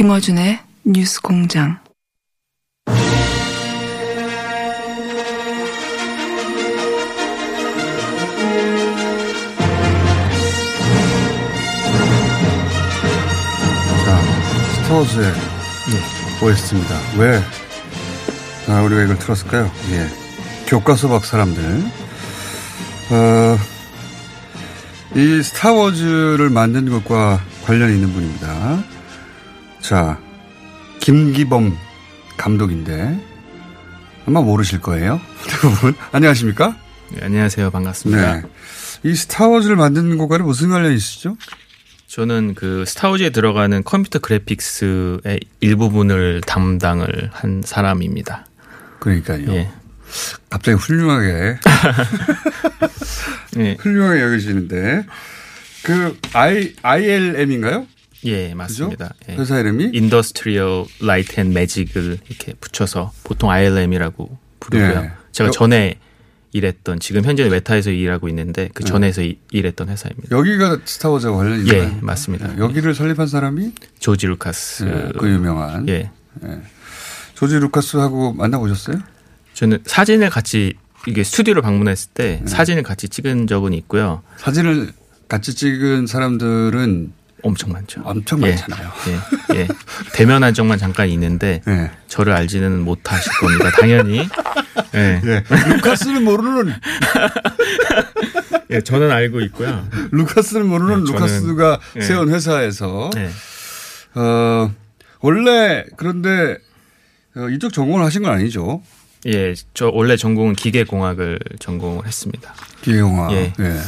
김어준의 뉴스 공장. 자, 스타워즈의 OST입니다. 왜 아, 우리가 이걸 틀었을까요? 예. 교과서 박 사람들. 어, 이 스타워즈를 만든 것과 관련이 있는 분입니다. 자, 김기범 감독인데 아마 모르실 거예요. 대부분. 안녕하십니까? 네, 안녕하세요. 반갑습니다. 네. 이 스타워즈를 만든 것과는 무슨 관련이 있으시죠? 저는 그 스타워즈에 들어가는 컴퓨터 그래픽스의 일부분을 담당을 한 사람입니다. 그러니까요. 예. 갑자기 훌륭하게 예. 훌륭하게 여기시는데 그 I ILM인가요? 예, 맞습니다. 예. 회사 이름이 Industrial Light and Magic을 이렇게 붙여서 보통 ILM이라고 부르고요. 예. 제가 여- 전에 일했던 지금 현재는 웨타에서 일하고 있는데 그 전에서 이- 일했던 회사입니다. 여기가 스타워즈와 관련이 예, 있나요? 맞습니다. 여기를 설립한 사람이 조지 루카스. 예, 그 유명한 예. 조지 루카스하고 만나보셨어요? 저는 사진을 같이 이게 스튜디오를 방문했을 때 네. 사진을 같이 찍은 적은 있고요. 사진을 같이 찍은 사람들은 엄청 많죠. 엄청 예. 많잖아요. 예, 예. 대면한 적만 잠깐 있는데 예. 저를 알지는 못하실 겁니다. 당연히. 예. 예. 루카스는 모르는 예, 저는 알고 있고요. 루카스는 모르는 네, 루카스가 예. 세운 회사에서 네. 어 원래 그런데 어, 이쪽 전공을 하신 건 아니죠? 예, 저 원래 전공은 기계공학을 전공을 했습니다. 기계공학. 예. 예.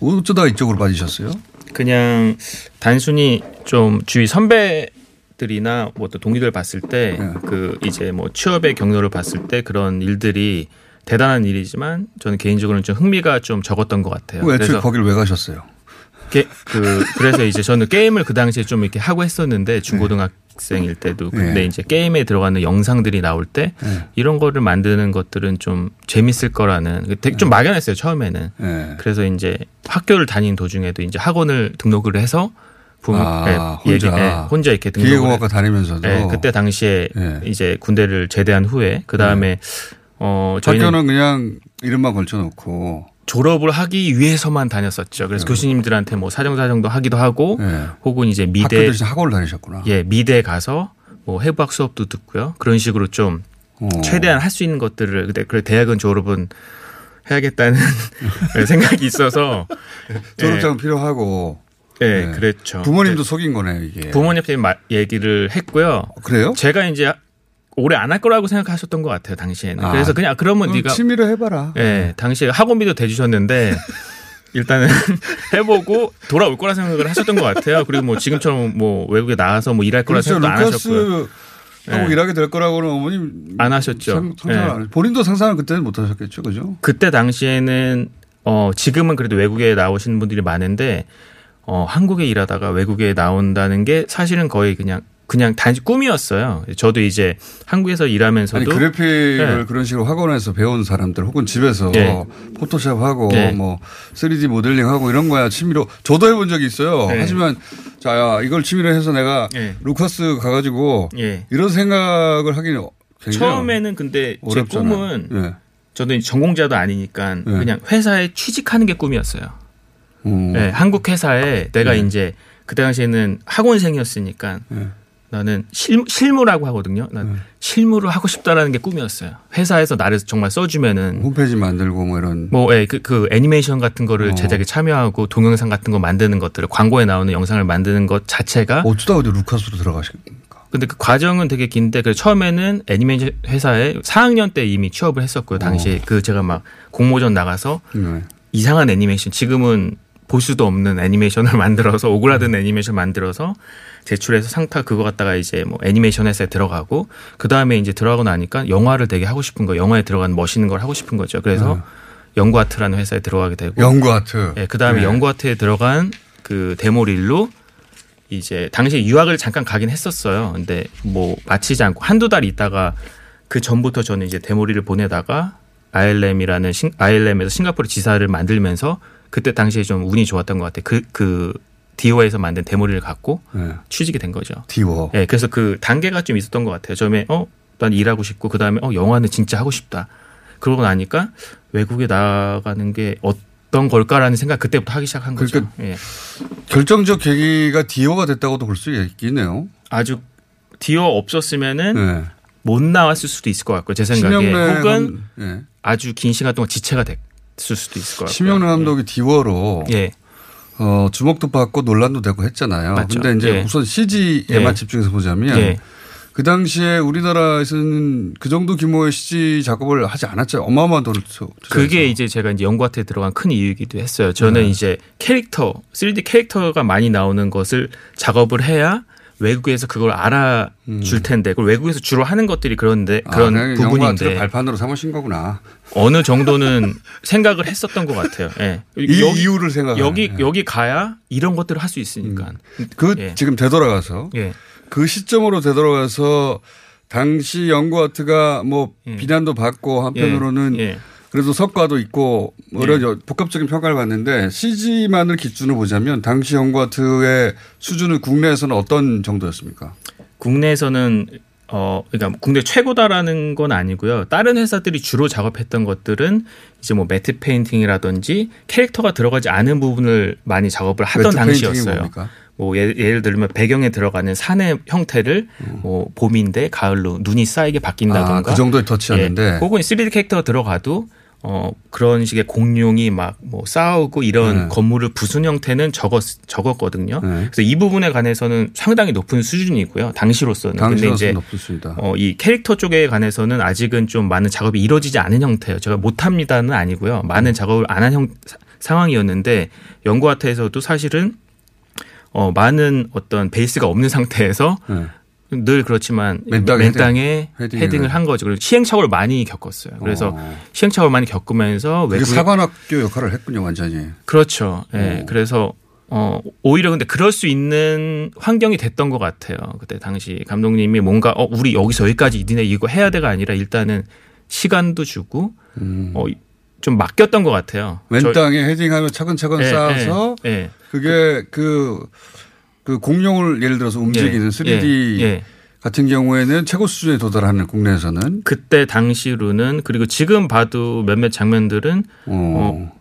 어쩌다 이쪽으로 빠지셨어요? 그냥 단순히 좀 주위 선배 들이나 뭐 또 동기들 봤을 때 네. 그 이제 뭐 취업의 경로를 봤을 때 그런 일들이 대단한 일이지만 저는 개인적으로는 좀 흥미가 좀 적었던 것 같아요. 왜 애초에 그래서 거기를 왜 가셨어요? 게, 그 그래서 이제 저는 게임을 그 당시에 좀 이렇게 하고 했었는데 중고등학생일 때도 근데 네. 이제 게임에 들어가는 영상들이 나올 때 네. 이런 거를 만드는 것들은 좀 재밌을 거라는 되게 좀 막연했어요 처음에는 예. 그래서 이제 학교를 다닌 도중에도 이제 학원을 등록을 해서 부모 아, 예, 혼자. 얘기- 예, 혼자 이렇게 등록을 기계공학과 다니면서도 예, 그때 당시에 예. 이제 군대를 제대한 후에 그 다음에 어 저희는 학교는 그냥 이름만 걸쳐놓고 졸업을 하기 위해서만 다녔었죠. 그래서 교수님들한테 뭐 사정사정도 하기도 하고 예. 혹은 이제 미대 학원을 다니셨구나. 예 미대 가서 뭐 해부학 수업도 듣고요. 그런 식으로 좀 어. 최대한 할 수 있는 것들을 근데 그 대학은 졸업은 해야겠다는 생각이 있어서 졸업장은 필요하고 예, 네. 그랬죠. 부모님도 속인 거네요 이게. 부모님한테 마- 얘기를 했고요. 그래요? 제가 이제 오래 안 할 거라고 생각하셨던 것 같아요 당시에는. 아, 그래서 그냥 그러면 네가 취미로 해봐라. 예 당시에 학원비도 대주셨는데 일단은 해보고 돌아올 거라 생각을 하셨던 것 같아요. 그리고 뭐 지금처럼 뭐 외국에 나가서 뭐 일할 거라 그렇죠. 생각도 안 하셨고요. 루카스하고 예. 일하게 될 거라고는 어머님 안 하셨죠. 상, 상상을 예. 안 하- 본인도 상상을 그때는 못 하셨겠죠, 그죠? 그때 당시에는 어 지금은 그래도 외국에 나오시는 분들이 많은데 어 한국에 일하다가 외국에 나온다는 게 사실은 거의 그냥 그냥 단지 꿈이었어요. 저도 이제 한국에서 일하면서도 아니 그래픽을 네. 그런 식으로 학원에서 배운 사람들 혹은 집에서 네. 포토샵 하고 네. 뭐 3D 모델링 하고 이런 거야 취미로 저도 해본 적이 있어요. 네. 하지만 자 야, 이걸 취미로 해서 내가 네. 루카스 가가지고 예. 이런 생각을 하기는 처음에는 근데 제 어렵잖아요. 꿈은 예. 저도 전공자도 아니니까 네. 그냥 회사에 취직하는 게 꿈이었어요. 음. 네, 한국 회사에 내가 네. 이제 그 당시에는 학원생이었으니까 네. 나는 실, 실무라고 하거든요. 난 네. 실무를 하고 싶다라는 게 꿈이었어요. 회사에서 나를 정말 써주면은 홈페이지 만들고 뭐 이런 뭐, 예, 그, 그 애니메이션 같은 거를 어. 제작에 참여하고 동영상 같은 거 만드는 것들을 광고에 나오는 영상을 만드는 것 자체가 어쩌다 어디 루카스로 들어가십니까? 근데 그 과정은 되게 긴데 그 처음에는 애니메이션 회사에 4학년 때 이미 취업을 했었고요. 당시 그 제가 막 공모전 나가서 네. 이상한 애니메이션 지금은 볼 수도 없는 애니메이션을 만들어서 오그라든 애니메이션 만들어서 제출해서 상타 그거 갖다가 이제 뭐 애니메이션 회사에 들어가고 그 다음에 이제 들어가고 나니까 영화를 되게 하고 싶은 거 영화에 들어간 멋있는 걸 하고 싶은 거죠. 그래서 영구아트라는 회사에 들어가게 되고 연구 아트. 예, 그 다음에 네. 연구아트에 들어간 그 데모릴로 이제 당시에 유학을 잠깐 가긴 했었어요. 근데 뭐 마치지 않고 한두 달 있다가 그 전부터 저는 이제 데모릴을 보내다가 ILM이라는 신, ILM에서 싱가포르 지사를 만들면서 그때 당시에 좀 운이 좋았던 것 같아요. 그, 그 디오에서 만든 데모릴을 갖고 네. 취직이 된 거죠. 디워. 예, 그래서 그 단계가 좀 있었던 것 같아요. 처음에 어, 난 일하고 싶고 그 다음에 어, 영화는 진짜 하고 싶다. 그러고 나니까 외국에 나가는 게 어떤 걸까라는 생각 그때부터 하기 시작한 거죠. 그러니까 예. 결정적 계기가 디오가 됐다고도 볼 수 있겠네요. 아주 디오 없었으면은 네. 못 나왔을 수도 있을 것 같고 제 생각에 혹은 감- 예. 아주 긴 시간 동안 지체가 됐 을 수도 있을 것 같고. 심형래 감독이 디워로 예. 어, 주목도 받고 논란도 되고 했잖아요. 맞죠. 근데 이제 예. 우선 CG에만 예. 집중해서 보자면 예. 그 당시에 우리나라에서는 그 정도 규모의 CG 작업을 하지 않았죠. 어마어마한 돈을 투- 투자해서. 그게 이제 제가 이제 영구아트에 들어간 큰 이유이기도 했어요. 저는 네. 이제 캐릭터, 3D 캐릭터가 많이 나오는 것을 작업을 해야 외국에서 그걸 알아줄 텐데, 그걸 외국에서 주로 하는 것들이 그런데 아, 그런 영화 부분인데 발판으로 삼으신 거구나. 어느 정도는 생각을 했었던 것 같아요. 예. 이 이유를 생각하는. 여기 예. 여기 가야 이런 것들을 할 수 있으니까. 그 예. 지금 되돌아가서 예. 그 시점으로 되돌아가서 당시 연구 아트가 뭐 예. 비난도 받고 한편으로는 예. 그래도 성과도 있고 뭐 예. 이런 여- 복합적인 평가를 받는데 CG만을 기준으로 보자면 당시 영구아트의 수준은 국내에서는 어떤 정도였습니까? 국내에서는 어 그러니까 국내 최고다라는 건 아니고요. 다른 회사들이 주로 작업했던 것들은 이제 뭐 matte painting이라든지 캐릭터가 들어가지 않은 부분을 많이 작업을 하던 당시였어요. 뭡니까? 뭐 예를, 예를 들면 배경에 들어가는 산의 형태를 뭐 봄인데 가을로 눈이 쌓이게 바뀐다든가 아, 그 정도의 터치였는데 예, 혹은 3D 캐릭터가 들어가도 어 그런 식의 공룡이 막 뭐 싸우고 이런 네. 건물을 부순 형태는 적었 적었거든요. 네. 그래서 이 부분에 관해서는 상당히 높은 수준이고요. 당시로서는. 근데 당시로서는 이제 높습니다. 어, 이 캐릭터 쪽에 관해서는 아직은 좀 많은 작업이 이루어지지 않은 형태예요. 제가 못합니다는 아니고요. 많은 작업을 안 한 형 상황이었는데 연구아트에서도 사실은 어, 많은 어떤 베이스가 없는 상태에서 네. 늘 그렇지만 맨땅에 맨땅에 헤딩- 헤딩을, 한 거죠. 그리고 시행착오를 많이 겪었어요. 그래서 어. 시행착오를 많이 겪으면서 외국 사관학교 역할을 했군요, 완전히. 그렇죠. 예. 어. 그래서 어 오히려 근데 그럴 수 있는 환경이 됐던 것 같아요. 그때 당시 감독님이 뭔가 어 우리 여기서 여기까지 니네 이거 해야 돼가 아니라 일단은 시간도 주고 음. 어좀 맡겼던 것 같아요. 맨 저- 땅에 헤딩하면 차근차근 예, 쌓아서 예, 예. 그게 그, 그 공룡을 예를 들어서 움직이는 예, 3D 예, 예. 같은 경우에는 최고 수준에 도달하는 국내에서는 그때 당시로는 그리고 지금 봐도 몇몇 장면들은 어,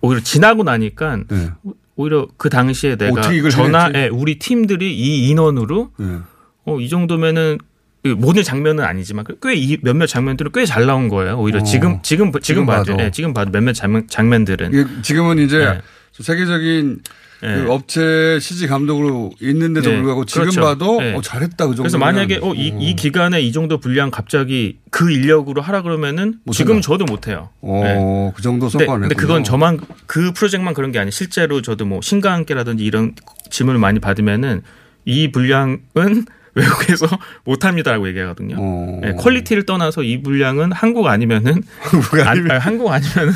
오히려 지나고 나니까 네. 오히려 그 당시에 내가 전화? 예, 우리 팀들이 이 인원으로 네. 어, 이 정도면은 그 모든 장면은 아니지만 꽤이 몇몇 장면들은 꽤 잘 나온 거예요. 오히려 어. 지금 지금 지금 지금 봐도. 예, 지금 봐도 몇몇 장면 장면들은 이게 지금은 이제 예. 세계적인 예. 그 업체 CG 감독으로 있는데도 네. 불구하고 지금 그렇죠. 봐도 네. 어, 잘했다 그 정도. 그래서 만약에 어, 이, 이 기간에 이 정도 분량 갑자기 그 인력으로 하라 그러면은. 지금 저도 못해요. 어, 그 정도 성과를 근데. 그건 저만 그 프로젝트만 그런 게 아니에요. 실제로 저도 뭐 신과 함께라든지 이런 질문을 많이 받으면은 이 분량은 외국에서 못합니다라고 얘기하거든요. 어. 네, quality를 떠나서 이 분량은 한국 아니면은 안, 아니, 한국 아니면은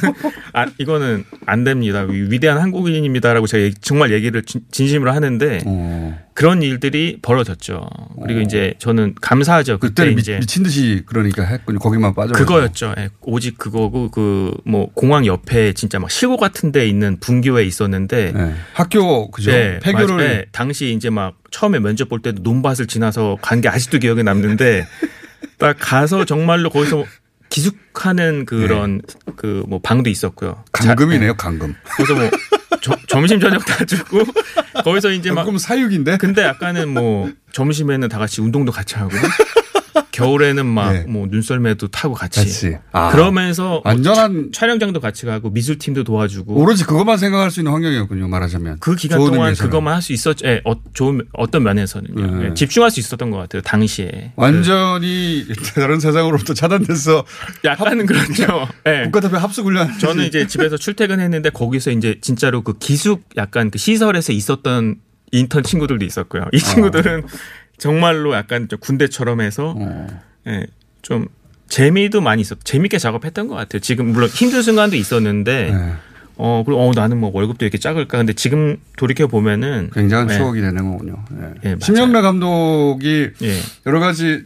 아, 이거는 안 됩니다. 위- 위대한 한국인입니다라고 제가 정말 얘기를 진- 진심으로 하는데 어. 그런 일들이 벌어졌죠. 그리고 이제 저는 감사하죠. 그때 미, 이제 미친 듯이 그러니까 했군요. 거기만 빠져. 그거였죠. 예, 오직 그거고 그 뭐 공항 옆에 진짜 막 시골 같은 데 있는 분교에 있었는데 네. 학교 그죠? 네, 폐교를 맞아요. 네, 당시 이제 막 처음에 면접 볼 때도 논밭을 지나서 간 게 아직도 기억에 남는데 딱 가서 정말로 거기서 기숙하는 그런 그뭐 방도 있었고요. 네. 강금. 그래서 뭐 저- 점심 저녁 다 주고 거기서 이제 막 강금 사육인데. 근데 약간은 뭐 점심에는 다 같이 운동도 같이 하고 겨울에는 막 네. 뭐 눈썰매도 타고 같이, 같이. 아. 그러면서 뭐 안전한 차- 촬영장도 같이 가고 미술팀도 도와주고 오로지 그것만 생각할 수 있는 환경이었군요. 말하자면. 그 기간 동안 의미에서는. 그것만 할 수 있었, 예, 어, 좋은 어떤 면에서는요. 네. 예, 집중할 수 있었던 것 같아요. 당시에. 완전히 다른 세상으로부터 차단돼서 그 약간은 그렇죠. 예. 국가대표 합숙 훈련. 저는 이제 집에서 출퇴근했는데 거기서 이제 진짜로 그 기숙 약간 그 시설에서 있었던 인턴 친구들도 있었고요. 이 친구들은 정말로 약간 좀 군대처럼 해서 어. 예, 좀 재미도 많이 있었, 재밌게 작업했던 것 같아요. 지금 물론 힘든 순간도 있었는데, 네. 어, 그리고 어, 나는 뭐 월급도 이렇게 작을까. 근데 지금 돌이켜 보면은 굉장한 예, 추억이 되는 거군요. 예. 예. 심영래 감독이 예, 여러 가지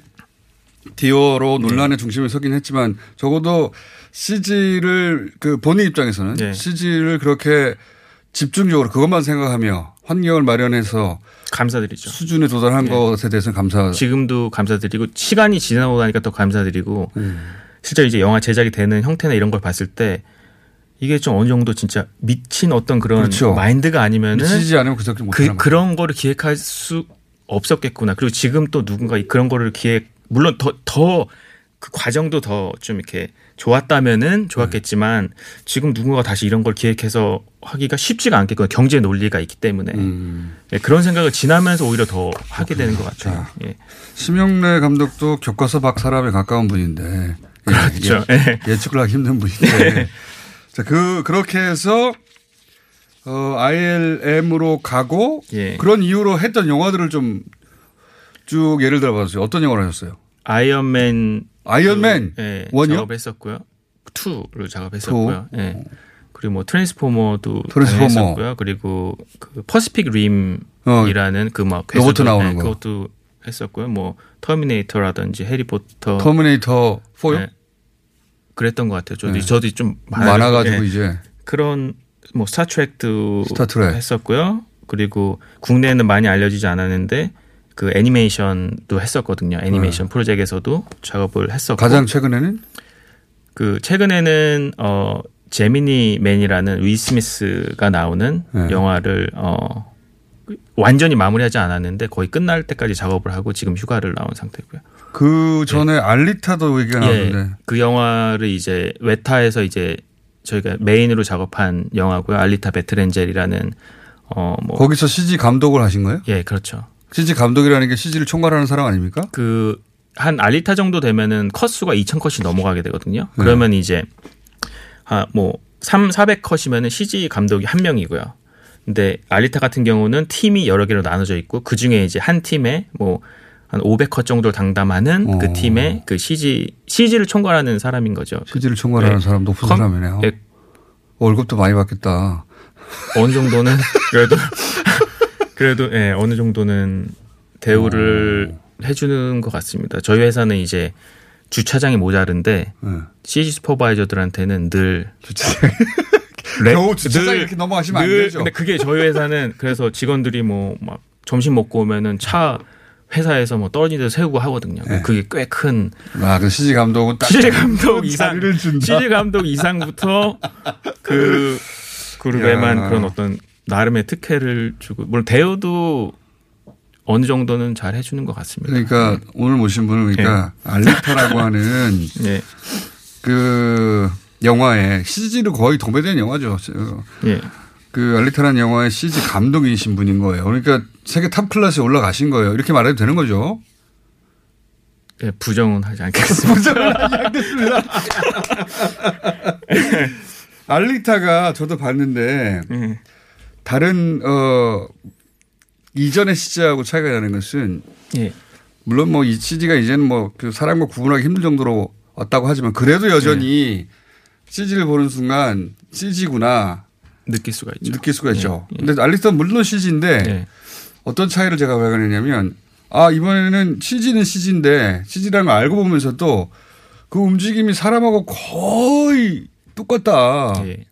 디오로 논란의 중심에 서긴 했지만 적어도 CG를 그 본인 입장에서는 네. CG를 그렇게 집중적으로 그것만 생각하며 환경을 마련해서 감사드리죠. 수준에 도달한 예. 것에 대해서는 감사. 지금도 감사드리고 시간이 지나고 나니까 더 감사드리고 실제 이제 영화 제작이 되는 형태나 이런 걸 봤을 때 이게 좀 어느 정도 진짜 미친 어떤 그런 그렇죠. 마인드가 아니면은 미치지 않으면 그 못하는 그, 그런 거를 기획할 수 없었겠구나. 그리고 지금 또 누군가 그런 거를 기획 물론 더더 그 과정도 더 좀 이렇게 좋았다면은 좋았겠지만 지금 누군가 다시 이런 걸 기획해서 하기가 쉽지가 않겠구나. 경제 논리가 있기 때문에 음. 예, 그런 생각을 지나면서 오히려 더 하게 되는 것 같아요. 예. 심영래 감독도 교과서 박사람에 가까운 분인데 예, 그렇죠. 예, 예 측을 하기 힘든 분인데 자, 그 그렇게 해서 어, ILM으로 가고 예. 그런 이유로 했던 영화들을 좀 쭉 예를 들어 봐주세요. 어떤 영화를 하셨어요? 아이언맨 아이언맨 그, 예, one이요? 작업했었고요. two를 작업했었고요. 예. 그리고 뭐 트랜스포머도 트랜스포머. 했었고요. 그리고 그 퍼시픽 어, 림이라는 그막 로봇 나오는 거. 그것도 했었고요. 뭐 터미네이터라든지 해리포터 터미네이터 4요? 예. 그랬던 것 같아요. 저도 네. 저도 좀 많아 가지고 예. 이제 그런 뭐 스타트렉도 스타트렉. 했었고요. 그리고 국내에는 많이 알려지지 않았는데 그 애니메이션도 했었거든요. 애니메이션 프로젝트에서도 작업을 했었고 네. 가장 최근에는 그 최근에는 어 제미니 맨이라는 위 스미스가 나오는 네. 영화를 어 완전히 마무리하지 않았는데 거의 끝날 때까지 작업을 하고 지금 휴가를 나온 상태고요. 그 전에 알리타도 얘기가 나왔는데 예, 그 영화를 이제 웨타에서 이제 저희가 메인으로 작업한 영화고요. 알리타 베트렌젤이라는 어뭐 거기서 CG 감독을 하신 거예요? 예, 그렇죠. CG 감독이라는 게 CG를 총괄하는 사람 아닙니까? 그 한 알리타 정도 되면은 컷 수가 2,000컷이 넘어가게 되거든요. 네. 그러면 이제 아뭐 3, 400컷이면은 CG 감독이 한 명이고요. 근데 알리타 같은 경우는 팀이 여러 개로 나눠져 있고 그 중에 이제 한 팀에 뭐한 500컷 정도를 담당하는 어. 그 팀의 그 CG CG를 총괄하는 사람인 거죠. CG를 총괄하는 네. 사람 높은 컴- 사람이네요. 예, 월급도 많이 받겠다. 어느 정도는 그래도 그래도 예, 어느 정도는 대우를 해주는 것 같습니다. 저희 회사는 이제 주차장이 모자른데 네. CG 슈퍼바이저들한테는 늘 주차장. 레- 겨우 주차장 늘- 이렇게 넘어가시면 안 늘- 되죠. 근데 그게 저희 회사는 그래서 직원들이 뭐 막 점심 먹고 오면은 차 회사에서 뭐 떨어진 데서 세우고 하거든요. 네. 그게 꽤 큰 아, 그 CG 감독은 딱 CG 감독 이상. CG 감독 이상부터 그 그룹에만 야. 그런 어떤 나름의 특혜를 주고 물론 대우도 어느 정도는 잘 해주는 것 같습니다. 그러니까 오늘 모신 분은 그러니까 네. 알리타라고 하는 예, 그 영화에 CG로 거의 도배된 영화죠. 예, 그 알리타라는 영화의 CG 감독이신 분인 거예요. 그러니까 세계 top class에 올라가신 거예요. 이렇게 말해도 되는 거죠. 예, 부정은 하지 않겠습니다. 알리타가 저도 봤는데 예, 다른 어 이전의 CG하고 차이가 나는 것은 예, 물론 뭐이 CG가 이제는 뭐 그 사람과 구분하기 힘들 정도로 왔다고 하지만 그래도 여전히 CG를 보는 순간 CG구나 느낄 수가 있죠. 느낄 수가 있죠. 예, 예. 근데 알리스는 물론 CG인데 예. 어떤 차이를 제가 발견했냐면 아 이번에는 CG는 CG인데 CG라는 걸 알고 보면서도 그 움직임이 사람하고 거의 똑같다. 예.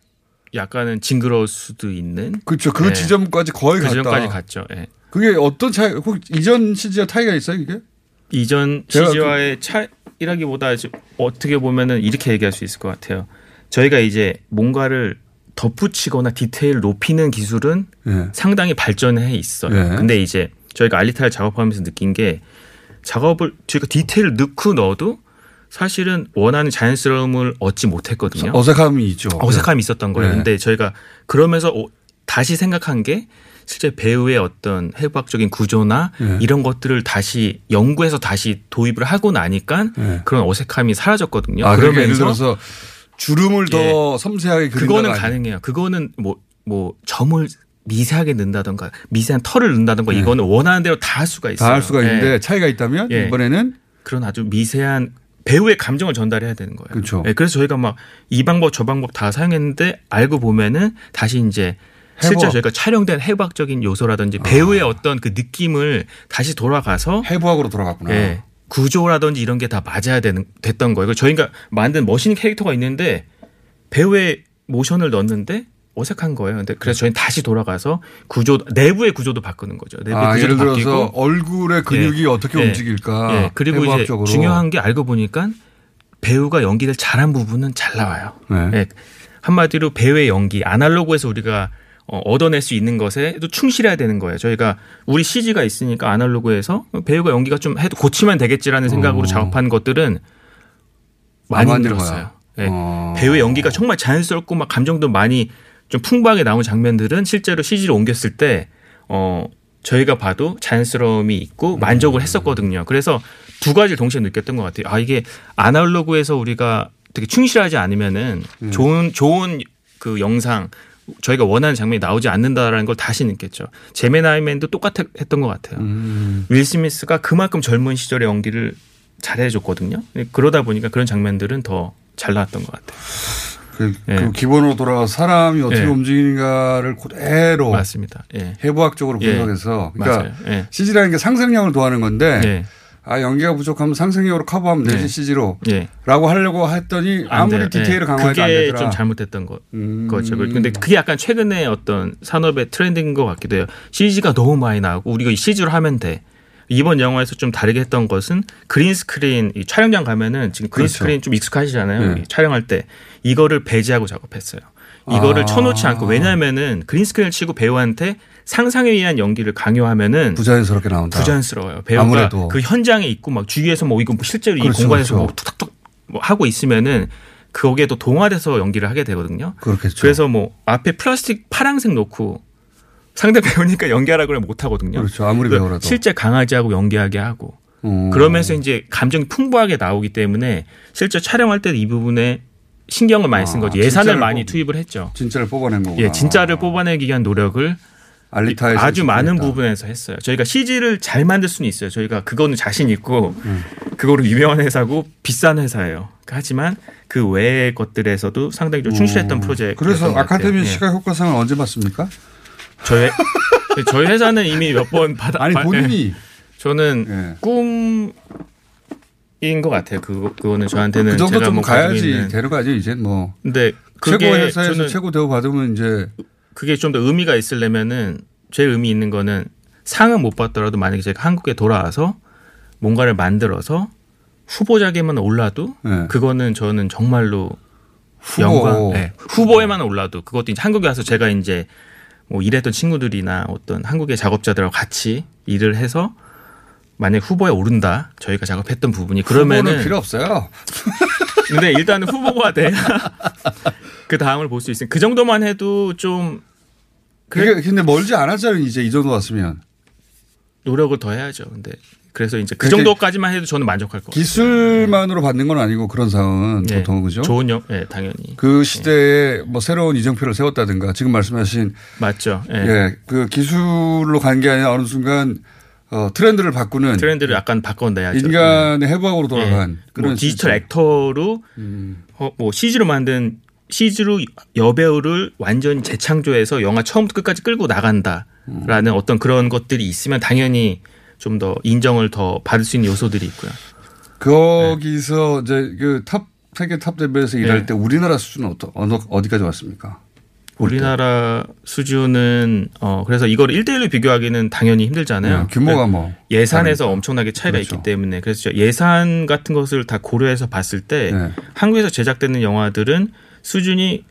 약간은 징그러울 수도 있는 그렇죠. 그 예. 지점까지 거의 그 갔다. 지점까지 갔죠. 예. 그게 어떤 차이? 혹 이전 CG와 차이가 있어요 이게? 이전 CG와의 차이라기보다 좀 어떻게 보면은 이렇게 얘기할 수 있을 것 같아요. 저희가 이제 뭔가를 덧붙이거나 디테일 높이는 기술은 예. 상당히 발전해 있어요. 예. 근데 이제 저희가 알리타를 작업하면서 느낀 게 작업을 저희가 디테일을 넣고 넣어도 사실은 원하는 자연스러움을 얻지 못했거든요. 어색함이 있죠. 어색함이 있었던 거예요. 네. 근데 저희가 그러면서 어, 다시 생각한 게 실제 배우의 어떤 해부학적인 구조나 네. 이런 것들을 다시 연구해서 다시 도입을 하고 나니까 네. 그런 어색함이 사라졌거든요. 아, 그러면 예를 그러면서 들어서 주름을 더 섬세하게 그린다가 그거는. 가능해요. 그거는 뭐, 뭐 점을 미세하게 넣는다던가 미세한 털을 넣는다던가 네. 이거는 원하는 대로 다 할 수가 있어요. 다 할 수가 있는데 예. 차이가 있다면 예. 이번에는 그런 아주 미세한 배우의 감정을 전달해야 되는 거예요. 그렇죠. 네, 그래서 저희가 막 이 방법 저 방법 다 사용했는데 알고 보면은 다시 이제 실제. 저희가 촬영된 해부학적인 요소라든지 배우의 어떤 그 느낌을 다시 돌아가서 해부학으로 돌아갔구나. 예, 구조라든지 이런 게 다 맞아야 되는 됐던 거예요. 그래서 저희가 만든 머신 캐릭터가 있는데 배우의 모션을 넣었는데 어색한 거예요. 근데 그래서 저희는 다시 돌아가서 구조 내부의 구조도 바꾸는 거죠. 내부의 아, 구조도 예를 들어서 바뀌고 얼굴의 근육이 예. 어떻게 예. 움직일까? 예. 그리고. 이제 중요한 게 알고 보니까 배우가 연기를 잘한 부분은 잘 나와요. 네. 예. 한마디로 배우의 연기 아날로그에서 우리가 어, 얻어낼 수 있는 것에도 충실해야 되는 거예요. 저희가 우리 CG가 있으니까 아날로그에서 배우가 연기가 좀 해도 고치면 되겠지라는 생각으로 어. 작업한 것들은 많이 힘들었어요. 예. 어. 배우의 연기가 정말 자연스럽고 막 감정도 많이 좀 풍부하게 나온 장면들은 실제로 CG로 옮겼을 때 어, 저희가 봐도 자연스러움이 있고 만족을 했었거든요. 그래서 두 가지를 동시에 느꼈던 것 같아요. 아 이게 아날로그에서 우리가 되게 충실하지 않으면은 음. 좋은 좋은 그 영상 저희가 원하는 장면이 나오지 않는다라는 걸 다시 느꼈죠. 제메나이맨도 똑같았던 것 같아요. 음. 윌 스미스가 그만큼 젊은 시절의 연기를 잘해줬거든요. 그러다 보니까 그런 장면들은 더 잘 나왔던 것 같아요. 그, 예. 그 기본으로 돌아가 사람이 어떻게 예. 움직이는가를 그대로 맞습니다. 예. 해부학적으로 예. 분석해서 그러니까 맞아요. 예. CG라는 게 상상력을 도하는 건데 예. 아 연기가 부족하면 상상력으로 커버하면 되지 네. CG로 예. 라고 하려고 했더니 안 아무리. 디테일을 예. 강화해도 안 그게 되더라. 좀 잘못됐던 거, 음. 거죠. 근데 그게 약간 최근에 어떤 산업의 트렌드인 것 같기도 해요. CG가 너무 많이 나오고 우리가 이 CG로 하면 돼. 이번 영화에서 좀 다르게 했던 것은 green screen 이 촬영장 가면은 지금 green 그렇죠. 스크린 좀 익숙하시잖아요. 네. 이 촬영할 때 이거를 배제하고 작업했어요. 이거를 아. 쳐놓지 않고 왜냐하면은 green screen을 치고 배우한테 상상에 의한 연기를 강요하면은 부자연스럽게 나온다. 부자연스러워요. 배우가 아무래도. 그 현장에 있고 막 주위에서 뭐 이거 뭐 실제로 그렇죠, 이 공간에서 그렇죠. 뭐 툭툭툭 뭐 하고 있으면은 거기에 또 동화돼서 연기를 하게 되거든요. 그렇겠죠. 그래서 뭐 앞에 플라스틱 파랑색 놓고 상대 배우니까 연기하라 그러면 못 하거든요. 그렇죠. 아무리 배우라도. 실제 강아지하고 연기하게 하고 음. 그러면서 이제 감정이 풍부하게 나오기 때문에 실제 촬영할 때 이 부분에 신경을 많이 쓴 아, 거죠. 예산을 많이 뽑- 투입을 했죠. 진짜를 뽑아낸 거구나. 예, 진짜를 뽑아내기 위한 노력을 알리타에서 아주 많은 했다. 부분에서 했어요. 저희가 CG를 잘 만들 수는 있어요. 저희가 그거는 자신 있고 음. 그거로 유명한 회사고 비싼 회사예요. 하지만 그 외의 것들에서도 상당히 좀 충실했던 음. 프로젝트. 그래서 아카데미 시각 효과상을 언제 받습니까? 저희 저희 회사는 이미 몇 번 받아. 아니 받- 본인이 예. 저는 예. 꿈인 것 같아요. 그거 그거는 저한테는 그 정도 제가 좀 뭐 가야지 있는- 되는 거 아니에요 이제 뭐 근데 최고 회사에서 최고 대우 받으면 이제 그게 좀 더 의미가 있으려면은 제일 의미 있는 거는 상은 못 받더라도 만약에 제가 한국에 돌아와서 뭔가를 만들어서 후보작에만 올라도 네. 그거는 저는 정말로 후보. 영광. 네. 후보에만 올라도 그것도 이제 한국에 와서 제가 이제 뭐 일했던 친구들이나 어떤 한국의 작업자들하고 같이 일을 해서 만약 후보에 오른다 저희가 작업했던 부분이 그러면은 필요 없어요. 근데 일단은 후보가 돼야 그 다음을 볼 수 있으니 그 정도만 해도 좀 그게 근데 멀지 않았잖아요 이제 이 정도 왔으면 노력을 더 해야죠. 근데 그래서 이제 그 정도까지만 해도 저는 만족할 것. 기술만으로 받는 건 아니고 그런 상은 예, 보통 그죠? 좋은 영, 예, 당연히 그 시대에 뭐 새로운 이정표를 세웠다든가 지금 말씀하신 맞죠. 예. 예, 그 기술로 간 게 아니라 어느 순간 어, 트렌드를 바꾸는 트렌드를 약간 바꿔내야죠. 인간의 해부학으로 돌아간 예. 그런 뭐 디지털 시스템. 액터로 음. 어, 뭐 CG로 만든 CG로 여배우를 완전히 재창조해서 영화 처음부터 끝까지 끌고 나간다라는 음. 어떤 그런 것들이 있으면 당연히 좀 더 인정을 더 받을 수 있는 요소들이 있고요. 거기서 이제 그 top 세계 top 대회에서 일할 네. 때 우리나라 수준은 어떠, 어느 어디까지 왔습니까? 우리나라 수준은 어 그래서 이걸 1대1로 비교하기는 당연히 힘들잖아요. 네, 규모가 뭐 예산에서 다르니까. 엄청나게 차이가 그렇죠. 있기 때문에 그래서 저 예산 같은 것을 다 고려해서 봤을 때 네. 한국에서 제작되는 영화들은 수준이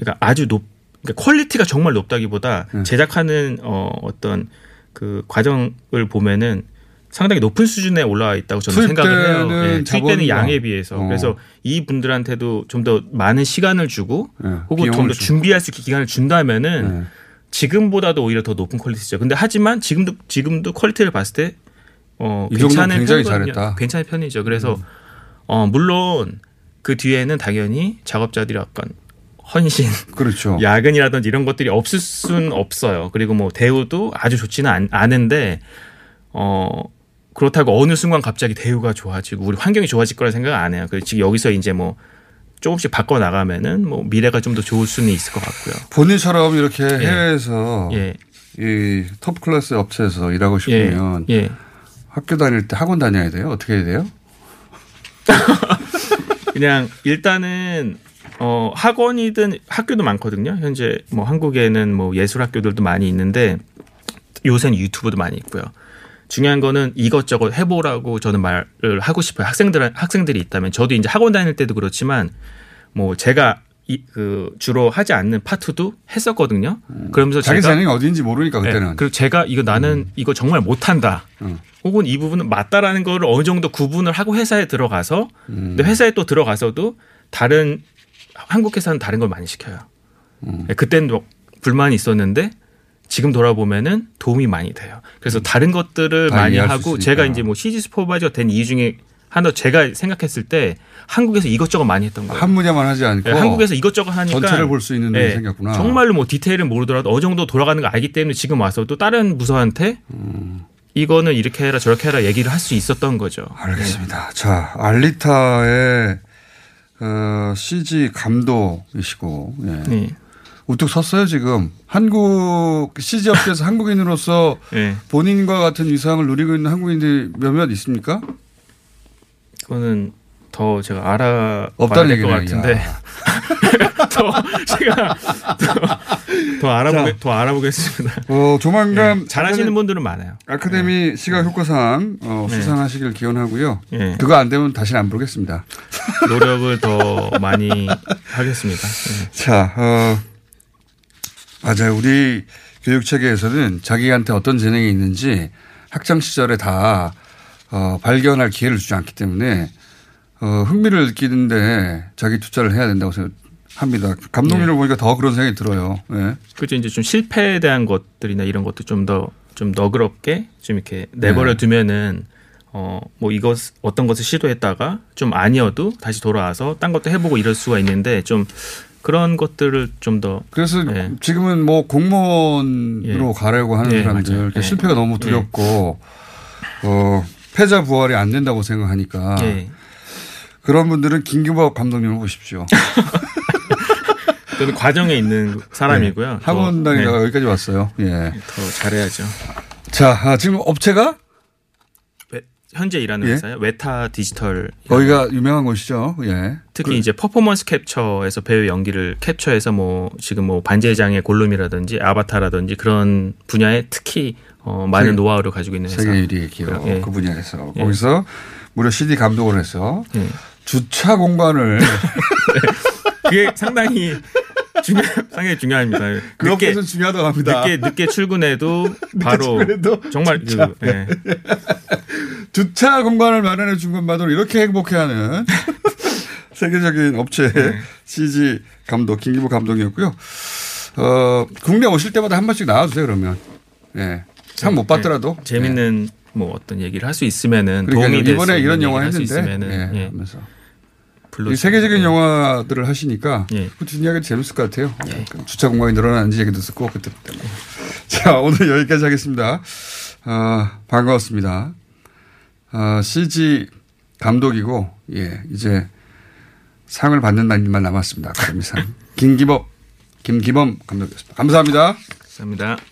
그러니까 아주 높 그러니까 quality가 정말 높다기보다 네. 제작하는 어 어떤 그 과정을 보면은 상당히 높은 수준에 올라와 있다고 저는 생각을 해요. 예, 투입되는 자본과- 양에 비해서 어. 그래서 이 분들한테도 좀 더 많은 시간을 주고 네, 혹은 좀 더. 준비할 수 있게 기간을 준다면은 네. 지금보다도 오히려 더 높은 quality죠. 근데 하지만 지금도 지금도 quality를 봤을 때 어, 괜찮은 편이거든요. 음. 괜찮은 편이죠. 그래서 어, 물론 그 뒤에는 당연히 작업자들이 약간 헌신, 그렇죠. 야근이라든지 이런 것들이 없을 수는 없어요. 그리고 뭐 대우도 아주 좋지는 않, 않은데 어 그렇다고 어느 순간 갑자기 대우가 좋아지고 우리 환경이 좋아질 거라 생각 안 해요. 그리고 지금 여기서 이제 뭐 조금씩 바꿔 나가면은 뭐 미래가 좀 더 좋을 수는 있을 것 같고요. 본인처럼 이렇게 해외에서 예, 이톱 클래스 업체에서 일하고 싶으면 예. 학교 다닐 때 학원 다녀야 돼요? 어떻게 해야 돼요? 그냥 일단은 어 학원이든 학교도 많거든요. 현재 뭐 한국에는 뭐 예술 학교들도 많이 있는데 요새는 유튜브도 많이 있고요. 중요한 거는 이것저것 해보라고 저는 말을 하고 싶어요. 학생들 학생들이 있다면 저도 이제 학원 다닐 때도 그렇지만 뭐 제가 이, 그 주로 하지 않는 파트도 했었거든요. 그러면서 자기 제가 재능이 어디인지 모르니까 그때는. 네, 그리고 제가 이거 나는 이거 정말 못한다. 음. 혹은 이 부분은 맞다라는 거를 어느 정도 구분을 하고 회사에 들어가서 근데 회사에 또 들어가서도 다른 한국 회사는 다른 걸 많이 시켜요. 네, 그때는 뭐 불만이 있었는데 지금 돌아보면은 도움이 많이 돼요. 그래서 다른 것들을 다 많이 하고. 제가 이제 뭐 CG 슈퍼바이저 된 이유 중에 하나 제가 생각했을 때 한국에서 이것저것 많이 했던 거예요. 한 분야만 하지 않고 네, 한국에서 이것저것 하니까 전체를 볼 수 있는 네, 생겼구나. 정말로 뭐 디테일은 모르더라도 어느 정도 돌아가는 거 알기 때문에 지금 와서도 다른 부서한테 음. 이거는 이렇게 해라 저렇게 해라 얘기를 할 수 있었던 거죠. 알겠습니다. 자, 알리타의 어, CG 감독이시고 예. 네. 우뚝 섰어요 지금 한국 CG 업계에서 한국인으로서 네. 본인과 같은 위상을 누리고 있는 한국인들이 몇몇 있습니까? 그거는 더 제가 것 얘기네. 같은데 야. 더 제가 더, 더 알아보게 더 알아보겠습니다. 어, 조만간 네, 잘하시는 분들은 많아요. 아카데미 시각 효과상 어, 네. 수상하시길 기원하고요. 예. 그거 안 되면 다시는 안 부르겠습니다. 노력을 더 많이 하겠습니다. 네. 자, 어, 맞아요. 우리 교육 체계에서는 자기한테 어떤 재능이 있는지 학창 시절에 다 어, 발견할 기회를 주지 않기 때문에 어, 흥미를 느끼는데 자기 투자를 해야 된다고 생각합니다. 감독님을 보니까 더 그런 생각이 들어요. 예. 그죠 이제 좀 실패에 대한 것들이나 이런 것도 좀 더좀 너그럽게 좀 이렇게 내버려 네. 두면은 어 뭐 이것 어떤 것을 시도했다가 좀 아니어도 다시 돌아와서 딴 것도 해보고 이럴 수가 있는데 좀 그런 것들을 좀 더 그래서 네. 지금은 뭐 공무원으로 예. 가려고 하는 예, 사람들. 예. 실패가 너무 두렵고 어, 패자 부활이 안 된다고 생각하니까 예. 그런 분들은 김규박 감독님을 보십시오. 그래도 과정에 있는 사람이고요. 네. 학원 더, 다니다가 네, 여기까지 왔어요. 예. 더 잘해야죠. 자, 아, 지금 업체가 웨- 현재 일하는 예? 회사요. 웨타 디지털. 거기가 유명한 곳이죠. 예. 특히 그- 이제 퍼포먼스 캡처에서 배우 연기를 캡처해서 뭐 지금 뭐 반지의 제왕의 골룸이라든지 아바타라든지 그런 분야에 특히 어 많은 세계- 노하우를 가지고 있는 회사. 세계 1위의 기업 예. 그 분야에서 예. 거기서 무려 CG 감독을 해서 예. 주차 공간을 그게 상당히 중요 상당히 중요합니다. 그 늦게 중요하다고 합니다. 늦게 늦게 출근해도 바로 출근해도 정말 그, 예. 주차 공간을 마련해 준 것만으로 이렇게 행복해하는 세계적인 업체 네. CG 감독 김기부 감독이었고요. 어, 국내 오실 때마다 한 번씩 나와주세요 그러면. 예. 상못 받더라도 예. 재밌는 뭐 어떤 얘기를 할 수 있으면은 그러니까 도움이 이번에 이런 영화 했는데 있으면은 예, 예. 하면서 이 세계적인 영화들을 하시니까 예. 그 뒷이야기 재밌을 것 같아요. 그 주차 공간이 늘어나는지 얘기도 듣고 그때 때문에. 자 오늘 여기까지 하겠습니다. 어, 반가웠습니다. 어, CG 감독이고, 예, 이제 상을 받는 날만 남았습니다. 아카데미상. 김기범, 김기범 감독이었습니다. 감사합니다. 감사합니다.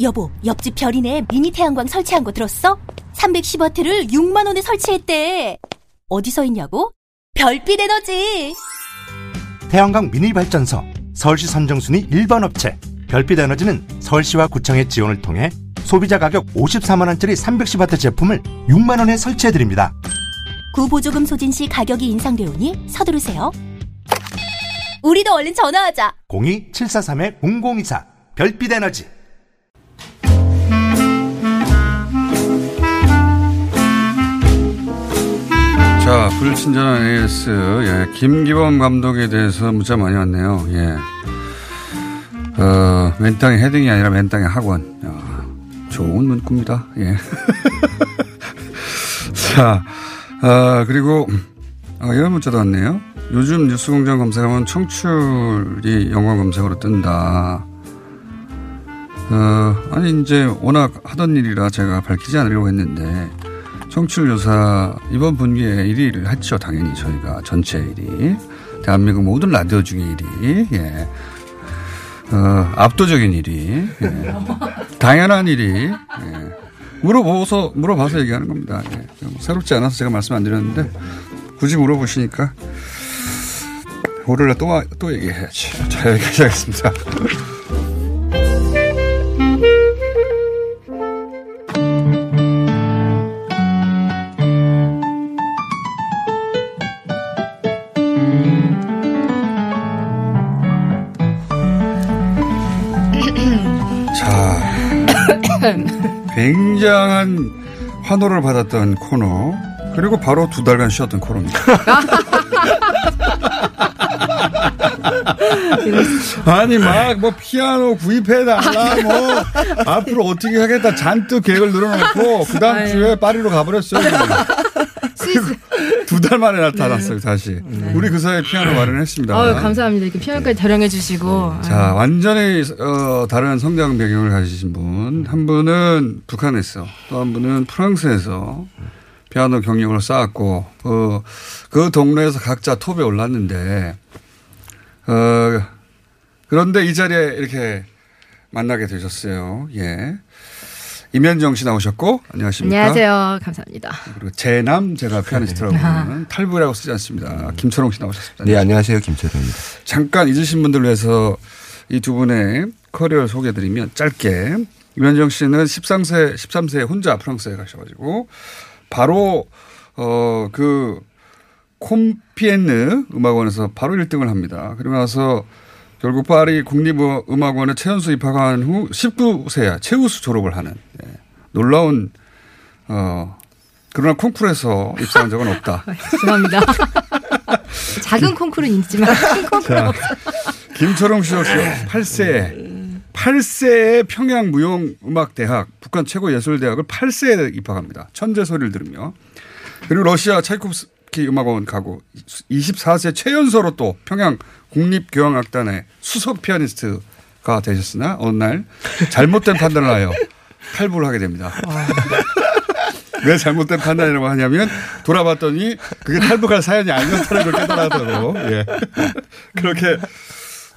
여보, 옆집 별이네 미니 태양광 설치한 거 들었어? 310와트를 6만 원에 설치했대. 어디서 있냐고? 별빛 에너지. 태양광 미니 발전소 서울시 선정 순위 1번 업체 별빛 에너지는 서울시와 구청의 지원을 통해 소비자 가격 54만 원짜리 310와트 제품을 6만 원에 설치해 드립니다. 구보조금 소진 시 가격이 인상되오니 서두르세요. 우리도 얼른 전화하자. 02-743-0024 별빛 에너지 자, 불친절한 AS, 예, 김기범 감독에 대해서 문자 많이 왔네요. 예. 어, 맨땅에 헤딩이 아니라 맨땅에 학원. 야, 좋은 문구입니다. 예. 자, 아, 그리고, 아, 이런 문자도 왔네요. 요즘 뉴스공장 검색하면 청출이 영화 검색으로 뜬다. 어, 아니, 이제 워낙 하던 일이라 제가 밝히지 않으려고 했는데, 청취율 조사 이번 분기에 1위를 했죠. 당연히 저희가 전체 1위. 대한민국 모든 라디오 중에 1위. 예. 어, 압도적인 1위. 예. 당연한 1위. 예. 물어보서, 물어봐서 얘기하는 겁니다. 예. 새롭지 않아서 제가 말씀 안 드렸는데 굳이 물어보시니까 오늘날 또, 와- 또 얘기해야지. 자, 여기까지 하겠습니다. 자, 굉장한 환호를 받았던 코너 그리고 바로 두 달간 쉬었던 코너입니다. 아니 막 뭐 피아노 구입해달라 뭐 앞으로 어떻게 하겠다 잔뜩 계획을 늘어놓고 그 다음 주에 파리로 가버렸어요. 두 달 만에 나타났어요 다시. 우리 그 사이에 피아노 마련했습니다. 아유, 감사합니다. 이렇게 피아노까지 자랑해 주시고. 자, 완전히 어, 다른 성장 배경을 가지신 분. 한 분은 북한에서 또 한 분은 프랑스에서 피아노 경력을 쌓았고 어, 그 동네에서 각자 톱에 올랐는데 어, 그런데 이 자리에 이렇게 만나게 되셨어요. 예. 임현정 씨 나오셨고 안녕하십니까? 안녕하세요. 감사합니다. 그리고 제남 제가 피아니스트라고 하는 탈부라고 쓰지 않습니다. 김철홍 씨 나오셨습니다. 네, 안녕하세요. 김철웅입니다. 잠깐 잊으신 분들 위해서 이 두 분의 커리어를 소개해드리면 짧게 유현정 씨는 13세 13세에 혼자 프랑스에 가셔가지고 바로 어그 콤피엔느 음악원에서 바로 1등을 합니다. 그리고 나서 결국 파리 국립음악원에 최연소 입학한 후 19세야 최우수 졸업을 하는 예. 놀라운 어 그러나 콩쿠르에서 입상한 적은 없다. 죄송합니다. 작은 콩쿠르는 있지만 큰 없어요. 김철웅 씨 역시 8세에 8세에 평양 무용 음악 대학 북한 최고 예술 대학을 8세에 입학합니다. 천재 소리를 들으며 그리고 러시아 차이콥스키 음악원 가고 24세 최연소로 또 평양 국립교향악단의 수석 피아니스트가 되셨으나 어느 날 잘못된 판단을 하여 탈부를 하게 됩니다. 왜 잘못된 판단이라고 하냐면 돌아봤더니 그게 탈북할 사연이 아니었다는 걸 깨달았다고. 예. 그렇게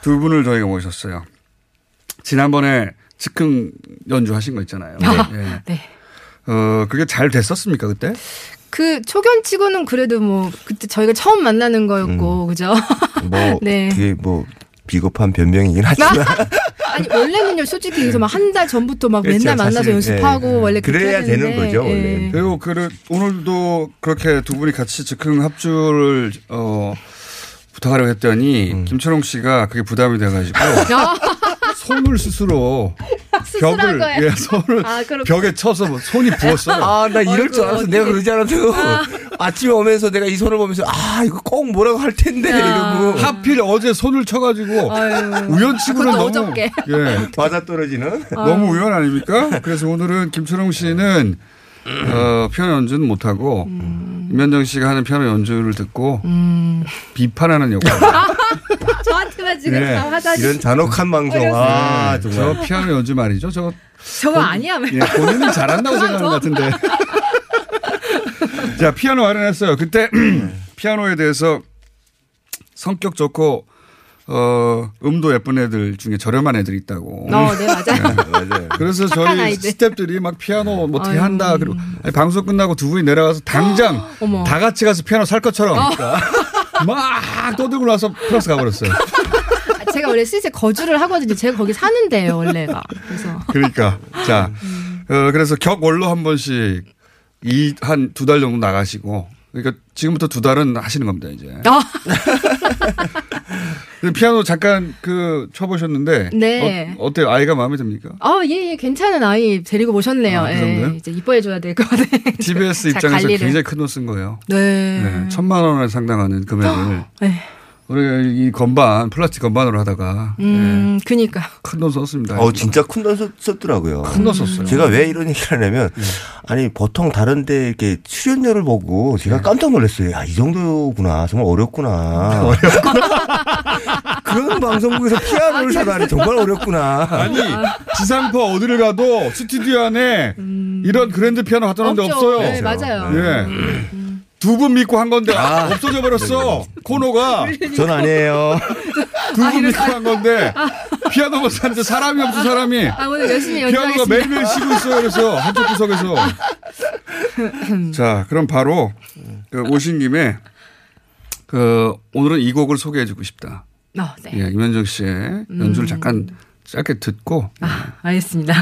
두 분을 저희가 모셨어요. 지난번에 즉흥 연주하신 거 있잖아요. 아, 예. 네. 어, 그게 잘 됐었습니까, 그때? 그 초견 치고는 그래도 뭐 그때 저희가 처음 만나는 거였고 그죠? 뭐 네. 그게 뭐 비겁한 변명이긴 하지만 아니 원래는요 솔직히 그래서 막 한 달 전부터 막 그렇죠. 맨날 만나서 사실은, 연습하고 예. 원래 그렇게 그래야 되는 거죠, 예. 원래. 그리고 그 오늘도 그렇게 두 분이 같이 즉흥 합주를 어 부탁하려고 했더니 음. 김철홍 씨가 그게 부담이 돼가지고 손을 스스로 벽을? 예, 손을 아. 벽에 쳐서 뭐 손이 부었어요. 아, 나 이럴 줄 알았어. 내가 그러지 않아도 아 침에 오면서 내가 이 손을 보면서 아, 이거 꼭 뭐라고 할 텐데 이러고 하필 어제 손을 쳐가지고 우연치고는 너무 어저께. 예 맞아 떨어지는. 너무 우연 아닙니까? 그래서 오늘은 김철웅 씨는 어, 피아노 연주는 못하고 임현정 씨가 하는 피아노 연주를 듣고 비판하는 역할. 저한테만 지금 예. 다 하다니. 이런 잔혹한 방송. 아, 저 정말. 피아노 연주 말이죠. 저거 저거 아니야. 예, 본인은 잘한다고 생각하는 것 같은데. 자, 피아노 마련했어요. 그때 피아노에 대해서 성격 좋고 어, 음도 예쁜 애들 중에 저렴한 애들이 있다고. 어, 네, 맞아요. 맞아요. 그래서 저희 아이들. 스탭들이 막 피아노 뭐 어떻게. 한다. 그리고 아니, 방송 끝나고 두 분이 내려가서 당장. 다 같이 가서 피아노 살 것처럼 막 떠들고 나서 프랑스 가버렸어요. 제가 원래 스위스에 거주를 하거든요. 제가 거기 사는데요, 원래가. 그래서. 그러니까 자, 어, 그래서 격월로 한 번씩 이 한 두 달 정도 나가시고 그러니까 지금부터 두 달은 하시는 겁니다 이제. 아, 피아노 잠깐 그 쳐보셨는데 네. 어, 어때요? 아이가 마음에 듭니까? 아, 예, 예, 괜찮은 아이 데리고 모셨네요. 아, 그 예? 이제 이뻐해 줘야 될 것 같아요. TBS 잘 입장에서 관리를. 굉장히 큰 돈 쓴 거예요. 네. 네, 천만 원에 상당하는 금액을 네. 우리 이 건반 플라스틱 건반으로 하다가 음, 그니까. 큰 돈 썼습니다. 어, 진짜 큰 돈 썼더라고요. 큰 돈 썼어요. 제가 왜 이런 얘기를 하냐면, 아니, 보통 다른데 이렇게 출연료를 보고 제가 깜짝 놀랐어요. 야, 이 정도구나. 정말 어렵구나. 그런 방송국에서 피아노를 사다니 정말 어렵구나. 아니 지상파 어디를 가도 스튜디오 안에 이런 그랜드 피아노 갖다 놓는데 없죠. 없어요. 네, 맞아요. 예. 두 분 믿고 한 건데 없어져 버렸어. 코너가 전 아니에요. 두 분 믿고 한 건데 피아노만 사는데 사람이 없어 사람이. 아, 오늘 열심히 피아노가 연주하겠습니다. 매일매일 쉬고 있어요. 그래서 한쪽 구석에서. 자, 그럼 바로 그 오신 김에 그 오늘은 이 곡을 소개해주고 싶다. 어, 네. 예, 임현정 씨의 연주를 잠깐 짧게 듣고 아, 알겠습니다.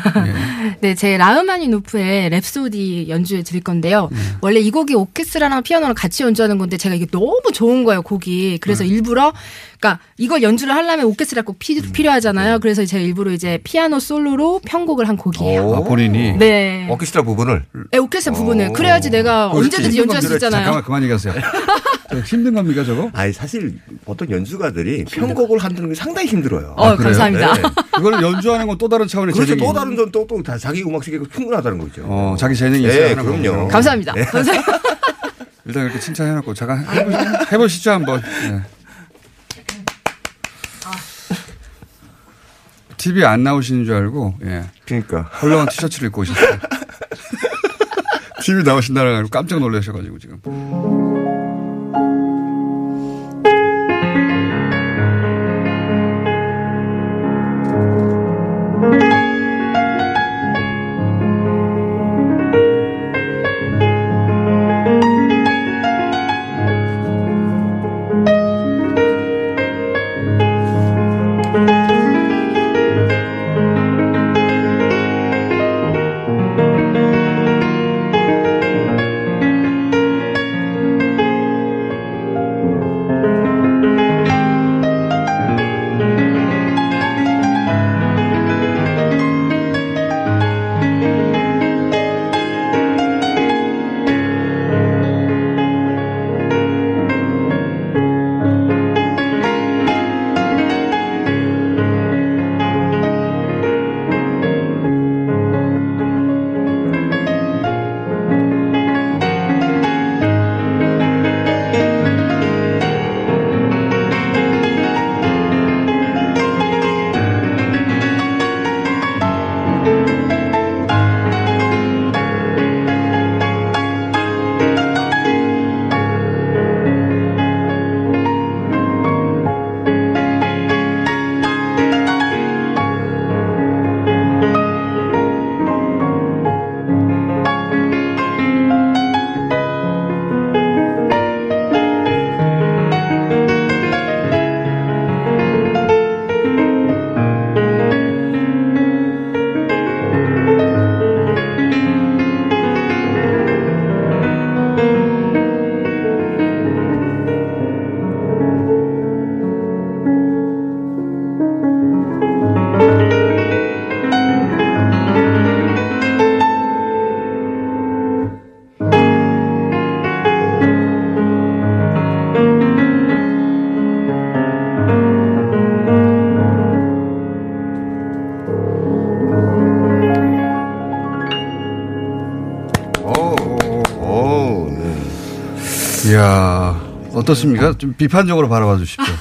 네, 제 라흐마니노프의 랩소디 연주해 드릴 건데요. 원래 이 곡이 오케스트라랑 피아노랑 같이 연주하는 건데 제가 이게 너무 좋은 거예요, 곡이. 그래서 일부러 그러니까 이걸 연주를 하려면 오케스트라 꼭 피, 필요하잖아요. 그래서 제가 일부러 이제 피아노 솔로로 편곡을 한 곡이에요. 아, 본인이 네. 오케스트라 부분을. 네, 오케스트라 부분을 그래야지 내가 언제든지 연주할 수 있잖아요. 잠깐만 그만 얘기하세요. 저 힘든 겁니까 저거? 아니, 사실 보통 연주가들이 편곡을 한다는 게 상당히 힘들어요. 어, 감사합니다. 네. 그걸 연주하는 건 또 다른 차원의 그렇죠. 재능이. 또 다른 건 또, 또다 자기 음악 세계가 충분하다는 거죠. 어, 자기 재능이 있어야 네, 하는 그럼요. 거군요. 감사합니다. 감사합니다. 일단 이렇게 칭찬해놓고 잠깐 해보, 해보시죠 한번. 네. TV 안 나오시는 줄 알고, 예. 그러니까. 헐렁한 티셔츠를 입고 오셨어요. TV 나오신다는 걸 깜짝 놀라셔가지고 지금. 어떻습니까? 좀 비판적으로 바라봐 주십시오.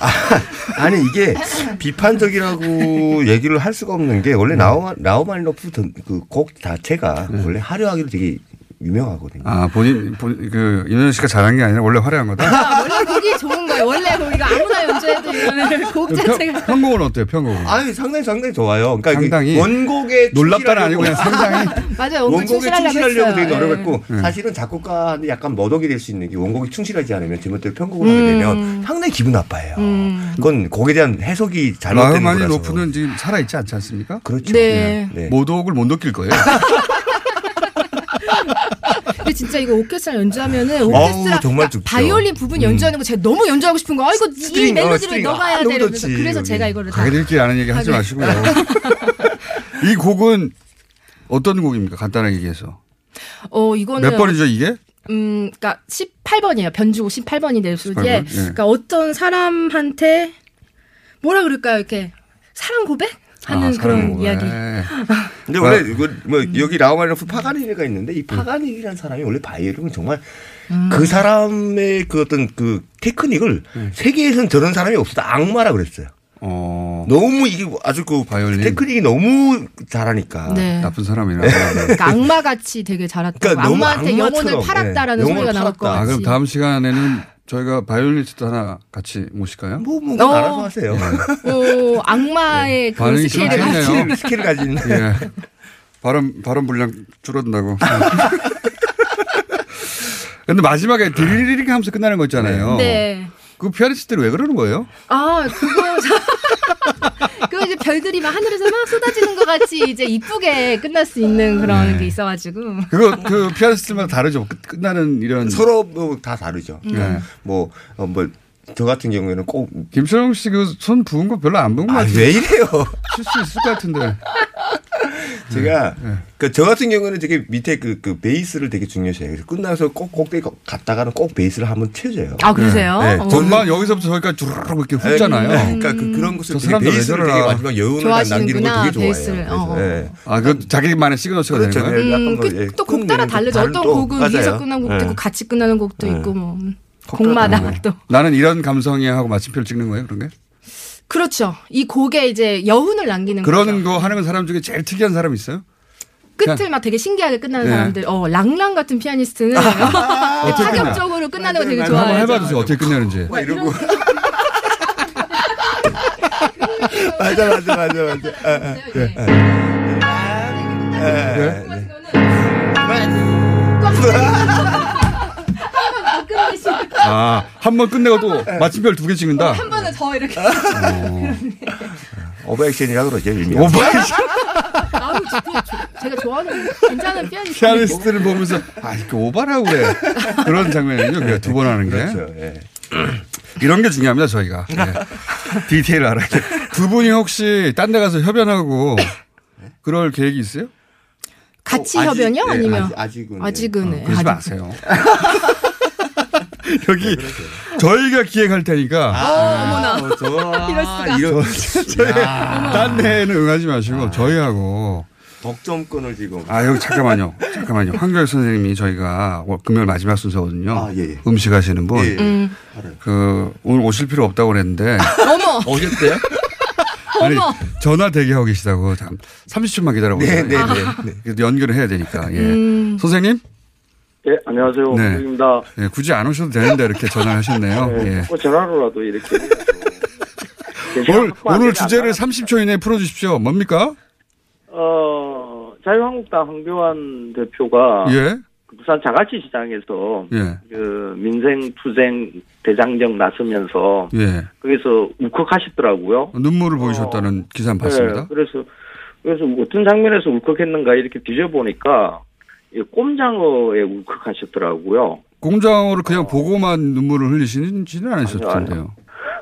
아니 이게 비판적이라고 얘기를 할 수가 없는 게 원래 라우마, 라우마니노프 그 곡 자체가 원래 화려하기로 되게 유명하거든요. 아, 본인, 본, 그, 윤현 씨가 잘한 게 아니라 원래 화려한 거다? 아, 원래 곡이 좋은 거예요. 원래 우리가 아무나 연주해도 이거는 곡 자체가. 편곡은 어때요, 편곡은? 아니, 상당히 상당히 좋아요. 그러니까 상당히 원곡에 놀랍다는 아니고 그냥 상당히 맞아요. 원곡 원곡에 충실하려고. 되게 예. 노력했고 네. 사실은 작곡가한테 약간 머덕이 될 수 있는 게 원곡이 충실하지 않으면 제멋대로 편곡을 하게 되면 음. 상당히 기분 나빠해요. 음. 그건 곡에 대한 해석이 잘못된 거라서. 노프는 지금 살아있지 않지 않습니까? 그렇죠. 네. 네. 모독을 못 느낄 거예요. 진짜 이거 오케스트라 연주하면은 어우, 오케스트라 정말 그러니까 좋죠. 바이올린 부분 연주하는 거 제가 너무 연주하고 싶은 거. 아 이거 이 string, 어, 멜로디를 string. 해야 너무 돼. 이러면서 좋지, 그래서 여기. 제가 이거를 다 자기들끼리 아는 얘기 하지. 마시고요. 이 곡은 어떤 곡입니까? 간단하게 얘기해서. 어 이거는 몇 번이죠, 이게? 음, 그러니까 18번이에요. 변주곡 18번이 랩소디에. 18번? 예. 그러니까 어떤 사람한테 뭐라 그럴까요? 이렇게 사랑 고백 하는 아, 그런. 이야기. 근데 원래 이거 뭐 여기 라흐마니노프 파가니니가 있는데 이 파가니니라는 사람이 원래 바이올린은 정말 음. 그 사람의 그 어떤 그 테크닉을 세계에선 저런 사람이 없었다 악마라 그랬어요. 어. 너무 이게 아주 그 바이올린 테크닉이 너무 잘하니까 네. 나쁜 사람이라. 그러니까 악마같이 되게 잘했다고. 그러니까 악마한테 영혼을 악마처럼, 팔았다라는 네. 소리가 나올 것 팔았다. 아, 그럼. 다음 시간에는 저희가 바이올리니스트 하나 같이 모실까요? 뭐, 뭐, 어. 알아서 하세요. 어, 악마의 그 반응이 스케일을 심각했네요. 가진. 스킬을 가진. 예. 발음, 발음 분량 줄어든다고. 근데 마지막에 디리리링 하면서 끝나는 거 있잖아요. 네. 그 피아니스트들이 왜 그러는 거예요? 아, 그거. 이제 별들이 막 하늘에서 막 쏟아지는 것 같이 이제 이쁘게 끝날 수 있는 그런 네. 게 있어가지고. 그거, 그 피아니스트마다 다르죠. 끝, 끝나는 이런. 서로 뭐 다 다르죠. 네. 뭐, 어, 뭐, 저 같은 경우에는 꼭. 김철용 씨그손 부은 거 별로 안 부은 거 아, 같아요. 왜 이래요? 칠수 있을 것 같은데. 제가, 네. 그, 저 같은 경우는 되게 밑에 그, 그 베이스를 되게 중요시해요. 그래서 끝나서 꼭 꼭대기 갔다가는 꼭 베이스를 한번 쳐줘요. 아, 그러세요? 네. 어. 전반 여기서부터 저기까지 주르륵 이렇게 훑잖아요. 네, 그러니까 그, 그런 것을 저 되게 베이스를 되게. 마지막 여운을 남기는 걸 되게 좋아해요. 베이스를. 그래서, 어. 네. 아, 그 자기만의 시그너스가 그렇죠. 되는 거예요? 네. 약간 음, 뭐, 그, 예, 또곡 따라 다르죠. 어떤 또, 곡은 맞아요. 위에서 끝나는 곡도 네. 있고 같이 끝나는 곡도 네. 있고 뭐 음, 곡마다 또 나는 이런 감성이야 하고 마침표를 찍는 거예요, 그런 게? 그렇죠. 이 곡에 이제 여운을 남기는 그러는 거죠. 거 하는 사람 중에 제일 특이한 사람 있어요? 끝을 막 되게 신기하게 끝나는 네. 사람들. 어, 랑랑 같은 피아니스트는? 파격적으로 끝나는 거 되게 한번 좋아해요. 해봐 주세요. 어떻게 끝내는지. 막 이러고. 맞아, 맞아, 맞아, 맞아. 아, 아, 예. 아, 네? 아, 한 번 끝내고 또 마침표를 두 개 찍는다? 더 이렇게. 오버액션이라고 그러죠. 오버액션. 조- 제가 좋아하는 괜찮은 피아니스트. 피아니스트를 보면서, 아, 이렇게 오바라고 그래. 그런 장면이죠. 그두 번 하는 게. 그렇죠, 예. 이런 게 중요합니다, 저희가. 네. 디테일 알아야 돼. 두 분이 혹시 딴 데 가서 협연하고 그럴 계획이 있어요? 같이 어, 아직- 협연이요? 네, 아니면 아직- 아직은, 네. 아직은 네. 그러지 아직- 마세요. 여기 저희가 기획할 테니까. 어, 어머나. 어, 저, 이럴 수가. 이런, 저희 딴 데는 응하지 마시고 저희하고 덕점권을 지금. 아 여기 잠깐만요 잠깐만요 황교익 선생님이 저희가 월- 금요일 마지막 순서거든요 아, 예, 예. 음식 하시는 분 예, 예. 음. 그 오늘 오실 필요 없다고 그랬는데 어머. 오셨대요? 아니 어머. 전화 대기하고 계시다고 잠 30초만 기다려 보세요 네, 네, 네. 네. 그래서 연결을 해야 되니까 예. 음. 선생님 예, 안녕하세요. 네. 입니다 예, 굳이 안 오셔도 되는데 이렇게 전화를 하셨네요 네, 예. 뭐 전화로라도 이렇게. 오늘 오늘 주제를 30초 이내에 풀어주십시오 뭡니까 어, 자유한국당 황교안 대표가 예그 부산 자갈치 시장에서 예. 그 민생 투쟁 대장정 나서면서 예. 거기서 울컥하시더라고요. 눈물을 보이셨다는 기사 는 봤습니다. 네, 그래서 그래서 어떤 장면에서 울컥했는가 이렇게 뒤져보니까 이 꼼장어에 울컥하셨더라고요. 공장어를 그냥 보고만 눈물을 흘리시지는 않으셨을 텐데요.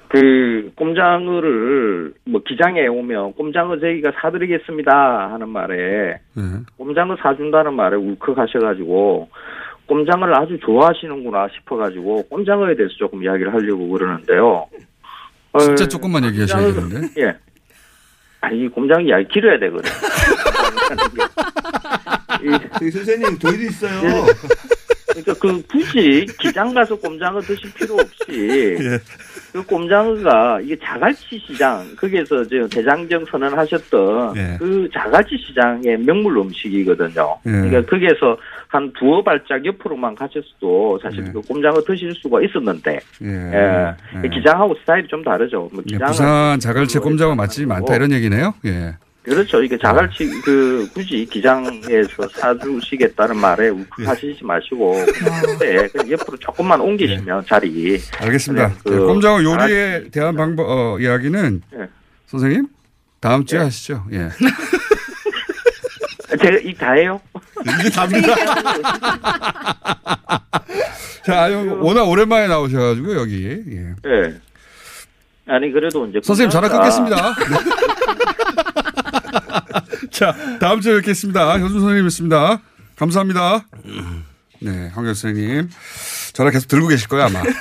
그 꼼장어를 뭐 기장에 오면 꼼장어 저희가 사드리겠습니다 하는 말에 예. 꼼장어 사준다는 말에 울컥하셔가지고 꼼장어를 아주 좋아하시는구나 싶어가지고 꼼장어에 대해서 조금 이야기를 하려고 그러는데요. 진짜 어, 조금만 얘기하셔야 꼼장어- 되는데. 예. 아니 이 꼼장 이야기 길어야 되거든. 저기 선생님, 저희도 있어요. 그러니까 그 굳이 기장 가서 꼼장어 드실 필요 없이 예. 그 꼼장어가 이게 자갈치 시장 거기에서 지금 대장정 선언하셨던 예. 그 자갈치 시장의 명물 음식이거든요. 예. 그러니까 거기에서 한 두어 발짝 옆으로만 가셨어도 사실 그 꼼장어 드실 수가 있었는데 예. 예. 예. 기장하고 스타일이 좀 다르죠. 뭐 예, 기장은 부산 자갈치 꼼장어 맛집이 많다 이런 얘기네요. 예. 그렇죠. 이게 자갈치 그 굳이 기장에서 사주시겠다는 말에 욱하시지 마시고 네, 그냥 옆으로 조금만 옮기시면 자리. 알겠습니다. 그냥 그 네, 꼼장어 요리에 자갈치- 대한 방법 어, 이야기는 예. 선생님 다음 주에 하시죠. 예. 제가 이 다예요. 이게 답니다. 자, 아유, 워낙 오랜만에 나오셔가지고 여기. 예. 예. 아니 그래도 이제 선생님 전화 끊겠습니다. 자, 다음 주에 뵙겠습니다. 현준 선생님이었습니다. 감사합니다. 네, 황교 선생님. 전화 계속 들고 계실 거예요, 아마.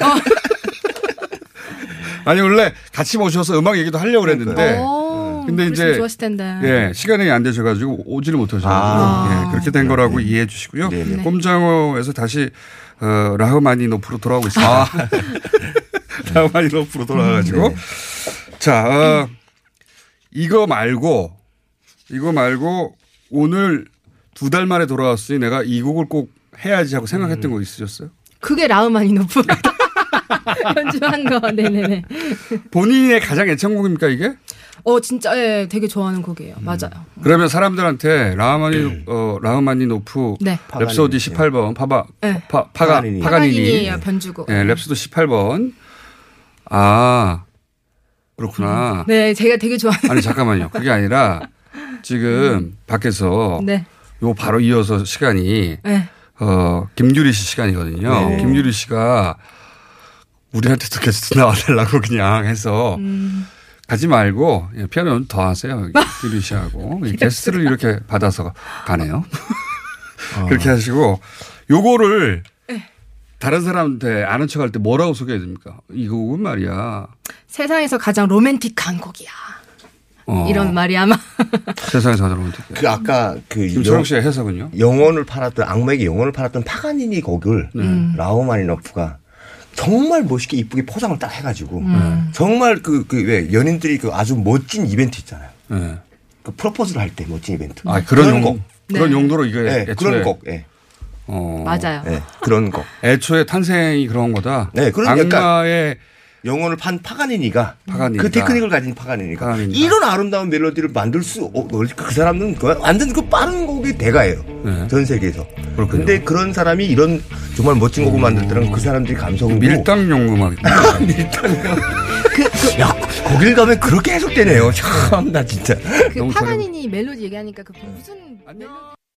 아니, 원래 같이 모셔서 음악 얘기도 하려고 그랬는데. 오, 근데 그랬으면 이제. 좋았을 텐데. 예, 시간이 안 되셔가지고 오지를 못하셔가지고. 아. 예, 그렇게 된 거라고 이해해 주시고요. 네. 꼼장어에서 다시, 어, 라흐마니노프로 돌아오고 있습니다. 라흐마니노프로 돌아와가지고. 자, 어, 이거 말고, 이거 말고, 오늘 두 달 만에 돌아왔으니 내가 이 곡을 꼭 해야지 하고 생각했던 거 있으셨어요? 그게 라흐마니노프. 연주한 거. 네네네. 본인의 가장 애창곡입니까, 이게? 어 진짜 예, 되게 좋아하는 곡이에요. 음. 맞아요. 그러면 사람들한테 라흐마니, 어, 라흐마니노프 네. 랩소디 18번, 파바, 네. 파, 파 가, 파가니니. 파가니니. 파가니니예요, 변주곡. 네, 랩소디 18번. 아, 그렇구나. 네, 제가 되게 좋아하는. 아니, 잠깐만요. 그게 아니라 지금 밖에서 네. 요 바로 이어서 시간이 네. 어, 김유리 씨 시간이거든요. 네. 김유리 씨가 우리한테도 게스트 나와달라고 그냥 해서 음. 가지 말고 예, 피아노는 더 하세요. 유리 씨하고 예, 게스트를 이렇게 받아서 가네요. 그렇게 하시고 요거를 네. 다른 사람한테 아는 척 할 때 뭐라고 소개해 줍니까? 이 곡은 말이야. 세상에서 가장 로맨틱한 곡이야. 어, 이런 말이 아마. 세상에서 가장. 그 아까 그 김철욱 씨의 해석은요? 영혼을 팔았던 악마에게 영혼을 팔았던 파가니니 곡을 음. 라우마니노프가 정말 멋있게 이쁘게 포장을 딱 해가지고 음. 정말 그 그 왜 연인들이 그 아주 멋진 이벤트 있잖아요. 네. 그 프로포즈를 할 때 멋진 이벤트. 아, 그런 용- 곡. 그런 네. 용도로 이게 네, 그런 곡. 예. 어. 맞아요. 네, 그런 곡. 애초에 탄생이 그런 거다. 네, 그런 약간 악마의 영혼을 판 파가니니가 파가니니가. 그 테크닉을 가진 파가니니가 파가니니가. 이런 아름다운 멜로디를 만들 수 없, 그 사람은 그 완전 그 빠른 곡의 대가예요. 네. 전 세계에서. 그렇군요. 근데 그런 사람이 이런 정말 멋진 곡을 만들 때는 그 사람들이 감성을 밀당용 음악. 밀당용. 야, 거길 가면 그렇게 해석되네요. 참, 나 진짜. 그 파가니니 멜로디 얘기하니까 그 무슨 멜로디